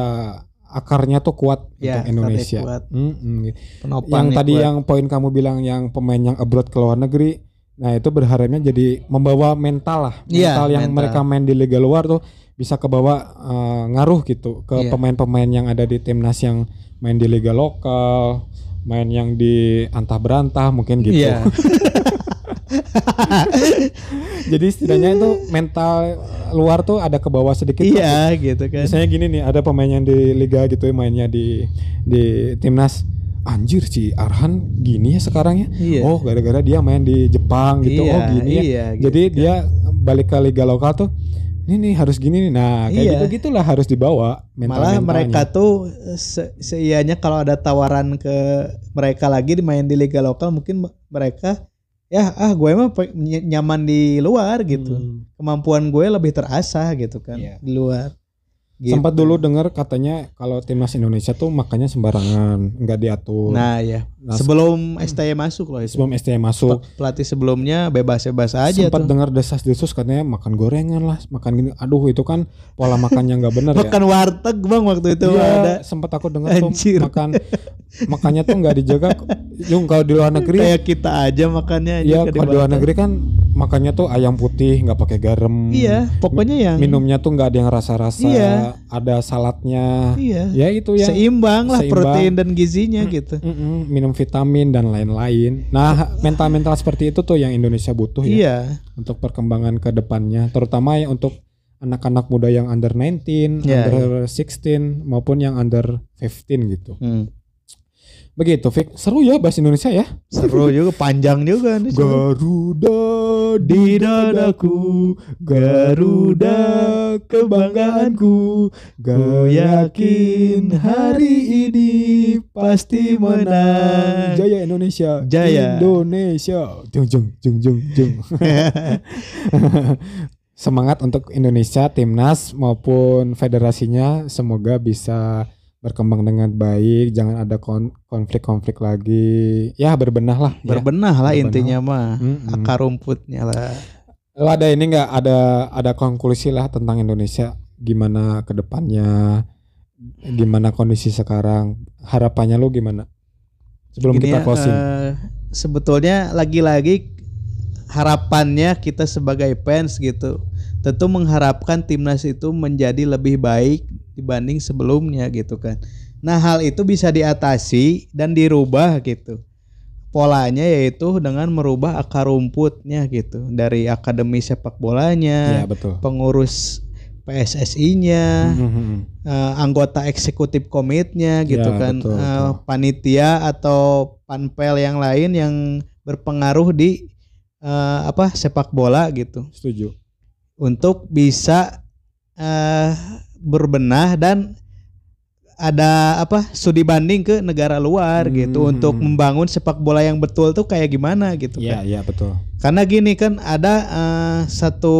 [SPEAKER 2] akarnya tuh kuat
[SPEAKER 3] Ya,
[SPEAKER 2] untuk Indonesia.
[SPEAKER 3] kuat.
[SPEAKER 2] Mm-mm.
[SPEAKER 3] penopangnya
[SPEAKER 2] yang tadi
[SPEAKER 3] kuat.
[SPEAKER 2] yang poin kamu bilang yang pemain yang abroad ke luar negeri, nah itu berharapnya jadi membawa mental lah,
[SPEAKER 3] Iya,
[SPEAKER 2] mental yang
[SPEAKER 3] mental.
[SPEAKER 2] mereka main di liga luar tuh bisa kebawa eh, ngaruh gitu ke
[SPEAKER 3] Iya.
[SPEAKER 2] pemain-pemain yang ada di timnas yang main di liga lokal, main yang di antah berantah mungkin gitu.
[SPEAKER 3] Iya.
[SPEAKER 2] jadi setidaknya itu mental luar tuh ada ke bawah sedikit.
[SPEAKER 3] Iya gitu kan.
[SPEAKER 2] Misalnya gini nih, ada pemain yang di liga gitu mainnya di di timnas. Anjir si Arhan gini ya sekarang ya.
[SPEAKER 3] Iya.
[SPEAKER 2] Oh, gara-gara dia main di Jepang gitu.
[SPEAKER 3] Iya,
[SPEAKER 2] oh, gini ya.
[SPEAKER 3] iya, gitu
[SPEAKER 2] Jadi dia balik ke liga lokal tuh ini nih harus gini nih. Nah, kayak
[SPEAKER 3] Iya.
[SPEAKER 2] gitu gitulah harus dibawa mental
[SPEAKER 3] Malah mereka tuh se seianya kalau ada tawaran ke mereka lagi dimain di liga lokal mungkin me- mereka ya ah gue mah nyaman di luar gitu.
[SPEAKER 2] Hmm.
[SPEAKER 3] Kemampuan gue lebih terasah gitu kan
[SPEAKER 2] Iya.
[SPEAKER 3] di luar. Gitu.
[SPEAKER 2] Sempat dulu dengar katanya kalau timnas Indonesia tuh makanya sembarangan, nggak diatur.
[SPEAKER 3] Nah ya
[SPEAKER 2] Nah,
[SPEAKER 3] sebelum STY masuk loh itu.
[SPEAKER 2] sebelum STM masuk,
[SPEAKER 3] Pe- Pelatih sebelumnya bebas-bebas aja
[SPEAKER 2] sempat dengar desas-desus katanya makan gorengan lah, makan gini. Aduh, itu kan pola makannya nggak bener ya.
[SPEAKER 3] Makan warteg bang waktu itu
[SPEAKER 2] Iya,
[SPEAKER 3] ada.
[SPEAKER 2] sempat aku dengar tuh makan makannya tuh nggak dijaga. Yung kalau di luar negeri,
[SPEAKER 3] Kayak kita aja makannya aja
[SPEAKER 2] ya kalau di luar negeri kan makannya tuh ayam putih nggak pakai garam.
[SPEAKER 3] Iya, pokoknya yang
[SPEAKER 2] Minumnya tuh nggak ada yang rasa-rasa,
[SPEAKER 3] Iya.
[SPEAKER 2] ada saladnya.
[SPEAKER 3] Iya.
[SPEAKER 2] Ya itu yang
[SPEAKER 3] seimbang lah
[SPEAKER 2] seimbang.
[SPEAKER 3] protein dan gizinya gitu.
[SPEAKER 2] Mm-mm, minum vitamin dan lain-lain. Nah, mental-mental seperti itu tuh yang Indonesia butuh ya
[SPEAKER 3] Iya.
[SPEAKER 2] untuk perkembangan ke depannya, terutama ya untuk anak-anak muda yang under 19,
[SPEAKER 3] Iya,
[SPEAKER 2] under 16 maupun yang under 15 gitu.
[SPEAKER 3] Hmm.
[SPEAKER 2] Begitu, Fik. Seru ya bahasa Indonesia ya.
[SPEAKER 3] Seru juga, panjang juga nih.
[SPEAKER 2] Garuda di dadaku, Garuda kebanggaanku. Gue yakin hari ini pasti menang. Jaya Indonesia.
[SPEAKER 3] Jaya.
[SPEAKER 2] Indonesia. Jung jung jung jung jung. Semangat untuk Indonesia, timnas maupun federasinya semoga bisa berkembang dengan baik, jangan ada kon- konflik-konflik lagi. Ya berbenah lah. ya.
[SPEAKER 3] Berbenah lah
[SPEAKER 2] Berbenah.
[SPEAKER 3] intinya mah.
[SPEAKER 2] Mm-mm.
[SPEAKER 3] Akar rumputnya lah.
[SPEAKER 2] Lo ada ini nggak ada ada konklusi lah tentang Indonesia gimana ke depannya gimana kondisi sekarang harapannya lo gimana sebelum
[SPEAKER 3] Gini
[SPEAKER 2] kita
[SPEAKER 3] ya,
[SPEAKER 2] closing
[SPEAKER 3] eh, sebetulnya lagi-lagi harapannya kita sebagai fans gitu tentu mengharapkan timnas itu menjadi lebih baik dibanding sebelumnya gitu kan. Nah hal itu bisa diatasi dan dirubah gitu. Polanya yaitu dengan merubah akar rumputnya gitu dari akademi sepak
[SPEAKER 2] ya
[SPEAKER 3] bolanya,
[SPEAKER 2] betul
[SPEAKER 3] pengurus PSSI-nya,
[SPEAKER 2] Mhm.
[SPEAKER 3] eh, anggota eksekutif komitnya gitu
[SPEAKER 2] Ya,
[SPEAKER 3] kan
[SPEAKER 2] betul, betul.
[SPEAKER 3] panitia atau panpel yang lain yang berpengaruh di eh, apa sepak bola gitu
[SPEAKER 2] setuju
[SPEAKER 3] untuk bisa eh berbenah dan ada apa studi banding ke negara luar gitu
[SPEAKER 2] Hmm.
[SPEAKER 3] untuk membangun sepak bola yang betul tuh kayak gimana gitu
[SPEAKER 2] ya
[SPEAKER 3] kan.
[SPEAKER 2] ya betul
[SPEAKER 3] Karena gini kan ada eh, satu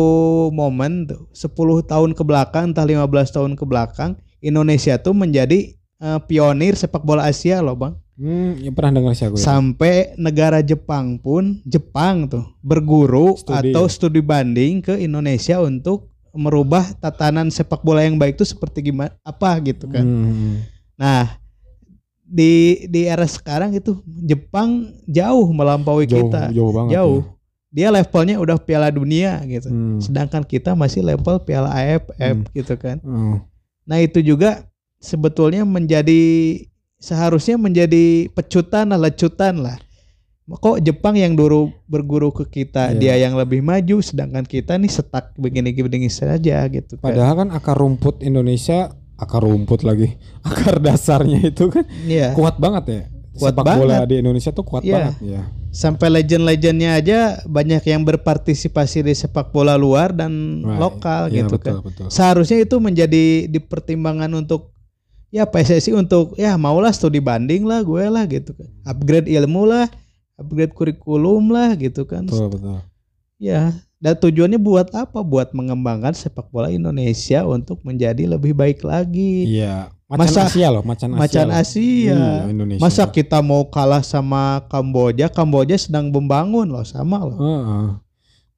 [SPEAKER 3] momen tuh 10 tahun ke belakang entah 15 tahun ke belakang Indonesia tuh menjadi eh, pionir sepak bola Asia loh Bang.
[SPEAKER 2] hmm, ya pernah dengar sih aku ya.
[SPEAKER 3] Sampai negara Jepang pun Jepang tuh berguru
[SPEAKER 2] Studi.
[SPEAKER 3] atau studi banding ke Indonesia untuk merubah tatanan sepak bola yang baik itu seperti gimana apa gitu kan.
[SPEAKER 2] Hmm.
[SPEAKER 3] Nah, di di era sekarang itu Jepang jauh melampaui
[SPEAKER 2] jauh
[SPEAKER 3] kita.
[SPEAKER 2] jauh banget
[SPEAKER 3] Jauh.
[SPEAKER 2] ya.
[SPEAKER 3] Dia levelnya udah Piala Dunia gitu.
[SPEAKER 2] Hmm.
[SPEAKER 3] Sedangkan kita masih level Piala AFF
[SPEAKER 2] Hmm.
[SPEAKER 3] gitu kan.
[SPEAKER 2] Hmm.
[SPEAKER 3] Nah, itu juga sebetulnya menjadi seharusnya menjadi pecutan lah, lecutan lah. Kok Jepang yang dulu berguru ke kita,
[SPEAKER 2] Iya.
[SPEAKER 3] dia yang lebih maju sedangkan kita nih setak begini-begini saja gitu kan.
[SPEAKER 2] padahal kan akar rumput Indonesia akar rumput lagi akar dasarnya itu kan
[SPEAKER 3] Iya.
[SPEAKER 2] kuat banget ya
[SPEAKER 3] Kuat
[SPEAKER 2] sepak bola
[SPEAKER 3] banget.
[SPEAKER 2] di Indonesia tuh kuat
[SPEAKER 3] Iya.
[SPEAKER 2] banget ya
[SPEAKER 3] Sampai legend-legendnya aja banyak yang berpartisipasi di sepak bola luar dan
[SPEAKER 2] Right.
[SPEAKER 3] lokal
[SPEAKER 2] Iya,
[SPEAKER 3] gitu
[SPEAKER 2] betul,
[SPEAKER 3] kan.
[SPEAKER 2] betul.
[SPEAKER 3] Seharusnya itu menjadi dipertimbangkan untuk ya PSSI untuk ya maulah studi banding lah gue lah gitu kan. Upgrade ilmu lah, upgrade kurikulum lah gitu kan.
[SPEAKER 2] betul betul
[SPEAKER 3] Ya, dan tujuannya buat apa? Buat mengembangkan sepak bola Indonesia untuk menjadi lebih baik lagi.
[SPEAKER 2] Iya, Macan
[SPEAKER 3] Masa-
[SPEAKER 2] Asia loh, macan Asia.
[SPEAKER 3] Macan
[SPEAKER 2] loh.
[SPEAKER 3] Asia.
[SPEAKER 2] Iya, Indonesia.
[SPEAKER 3] Masa kita mau kalah sama Kamboja? Kamboja sedang membangun loh, sama loh.
[SPEAKER 2] Heeh.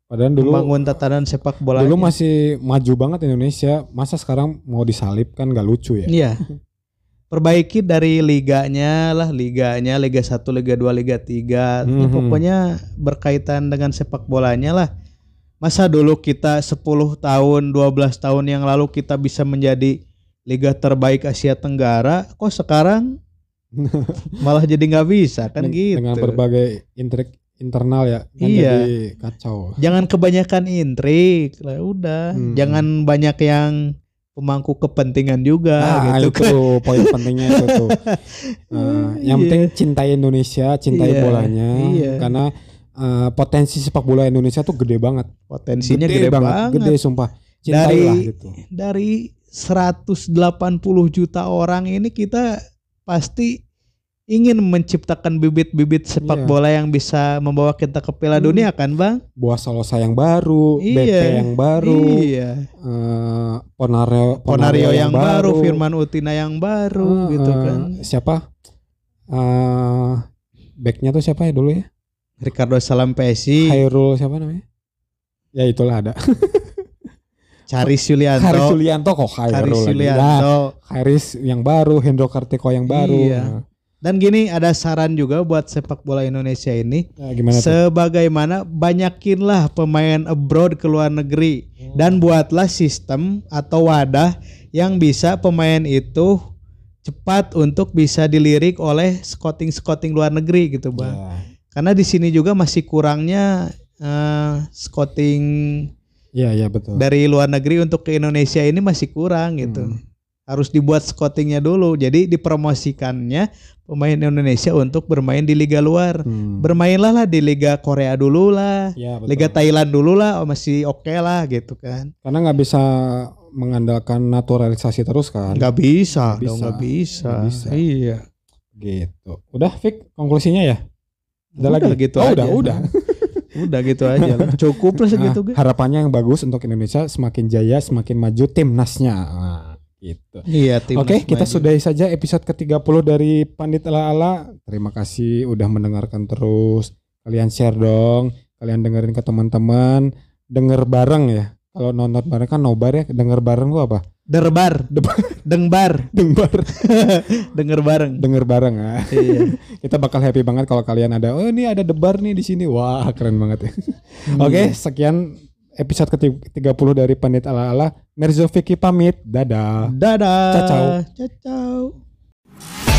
[SPEAKER 2] Padahal dulu
[SPEAKER 3] Membangun tatanan sepak bola.
[SPEAKER 2] dulu masih maju banget Indonesia. Masa sekarang mau disalip kan gak lucu ya?
[SPEAKER 3] Iya. Perbaiki dari liganya lah, liganya Liga 1, Liga 2, Liga 3. Ya,
[SPEAKER 2] Mhm.
[SPEAKER 3] pokoknya berkaitan dengan sepak bolanya lah. Masa dulu kita 10 tahun, 12 tahun yang lalu kita bisa menjadi liga terbaik Asia Tenggara, kok sekarang malah jadi nggak bisa kan
[SPEAKER 2] Den-
[SPEAKER 3] gitu.
[SPEAKER 2] Dengan berbagai intrik internal ya, kan
[SPEAKER 3] Iya.
[SPEAKER 2] jadi kacau.
[SPEAKER 3] Jangan kebanyakan intrik lah udah.
[SPEAKER 2] Hmm.
[SPEAKER 3] Jangan banyak yang pemangku kepentingan juga
[SPEAKER 2] Ah,
[SPEAKER 3] gitu
[SPEAKER 2] itu
[SPEAKER 3] kan.
[SPEAKER 2] poin pentingnya itu tuh. Eh, yang
[SPEAKER 3] Iya.
[SPEAKER 2] penting cintai Indonesia, cintai
[SPEAKER 3] Iya,
[SPEAKER 2] bolanya,
[SPEAKER 3] iya.
[SPEAKER 2] karena eh, potensi sepak bola Indonesia tuh gede banget,
[SPEAKER 3] Potensinya gede, banget.
[SPEAKER 2] gede sumpah. Cintailah
[SPEAKER 3] Dari-
[SPEAKER 2] gitu.
[SPEAKER 3] Dari 180 juta orang ini kita pasti ingin menciptakan bibit-bibit sepak
[SPEAKER 2] Iya.
[SPEAKER 3] bola yang bisa membawa kita ke Piala
[SPEAKER 2] Hmm.
[SPEAKER 3] Dunia kan, Bang?
[SPEAKER 2] Buah Salosa yang baru,
[SPEAKER 3] Iya.
[SPEAKER 2] BP yang baru,
[SPEAKER 3] Iya.
[SPEAKER 2] eh, Ponario,
[SPEAKER 3] Ponario yang, baru, Firman Utina yang baru
[SPEAKER 2] Eh,
[SPEAKER 3] gitu
[SPEAKER 2] eh,
[SPEAKER 3] kan.
[SPEAKER 2] Siapa? eh backnya tuh siapa ya dulu ya?
[SPEAKER 3] Ricardo Salampesi,
[SPEAKER 2] Khairul siapa namanya? Ya itulah ada.
[SPEAKER 3] Charis Yulianto,
[SPEAKER 2] Haris Yulianto kok
[SPEAKER 3] Charis
[SPEAKER 2] Khairul lagi. Ya,
[SPEAKER 3] Yulianto.
[SPEAKER 2] Haris yang baru, Hendro Kartiko yang baru.
[SPEAKER 3] Iya.
[SPEAKER 2] Nah,
[SPEAKER 3] Dan gini ada saran juga buat sepak bola Indonesia ini.
[SPEAKER 2] nah, gimana tuh?
[SPEAKER 3] Sebagaimana banyakinlah pemain abroad ke luar negeri
[SPEAKER 2] Hmm.
[SPEAKER 3] dan buatlah sistem atau wadah yang bisa pemain itu cepat untuk bisa dilirik oleh scouting-scouting luar negeri gitu, Bang.
[SPEAKER 2] Ya.
[SPEAKER 3] Karena di sini juga masih kurangnya eh, scouting
[SPEAKER 2] Iya, iya betul.
[SPEAKER 3] dari luar negeri untuk ke Indonesia ini masih kurang gitu.
[SPEAKER 2] Hmm.
[SPEAKER 3] Harus dibuat scoutingnya dulu. Jadi dipromosikannya pemain Indonesia untuk bermain di liga luar.
[SPEAKER 2] Hmm.
[SPEAKER 3] Bermainlah lah di liga Korea dulu lah,
[SPEAKER 2] Ya, betul.
[SPEAKER 3] liga Thailand dulu lah, oh, masih oke lah gitu kan.
[SPEAKER 2] Karena nggak bisa mengandalkan naturalisasi terus kan.
[SPEAKER 3] Nggak bisa,
[SPEAKER 2] Nggak
[SPEAKER 3] dong,
[SPEAKER 2] bisa.
[SPEAKER 3] nggak bisa.
[SPEAKER 2] Nggak bisa.
[SPEAKER 3] Iya.
[SPEAKER 2] Gitu. Udah, Fik, konklusinya ya? Ada
[SPEAKER 3] Udah
[SPEAKER 2] lagi?
[SPEAKER 3] gitu
[SPEAKER 2] oh,
[SPEAKER 3] aja.
[SPEAKER 2] udah, udah.
[SPEAKER 3] Udah gitu aja lah. Cukup lah segitu
[SPEAKER 2] Nah, harapannya yang bagus untuk Indonesia semakin jaya, semakin maju timnasnya. Nah, gitu.
[SPEAKER 3] Iya,
[SPEAKER 2] Oke, kita sudahi saja episode ke-30 dari Pandit Ala Ala. Terima kasih udah mendengarkan terus. Kalian share dong, kalian dengerin ke teman-teman, denger bareng ya. Kalau nonton bareng kan nobar ya, denger bareng gua apa?
[SPEAKER 3] Derbar,
[SPEAKER 2] Debar.
[SPEAKER 3] dengbar,
[SPEAKER 2] Denger
[SPEAKER 3] denger bareng.
[SPEAKER 2] denger bareng ah.
[SPEAKER 3] Iya.
[SPEAKER 2] Kita bakal happy banget kalau kalian ada, oh ini ada debar nih di sini. Wah, keren banget ya. Oke, sekian episode ke-30 dari Pandit Ala-Ala. Merzofiki pamit. Dadah.
[SPEAKER 3] Dadah.
[SPEAKER 2] Ciao.
[SPEAKER 3] Ciao. ciao.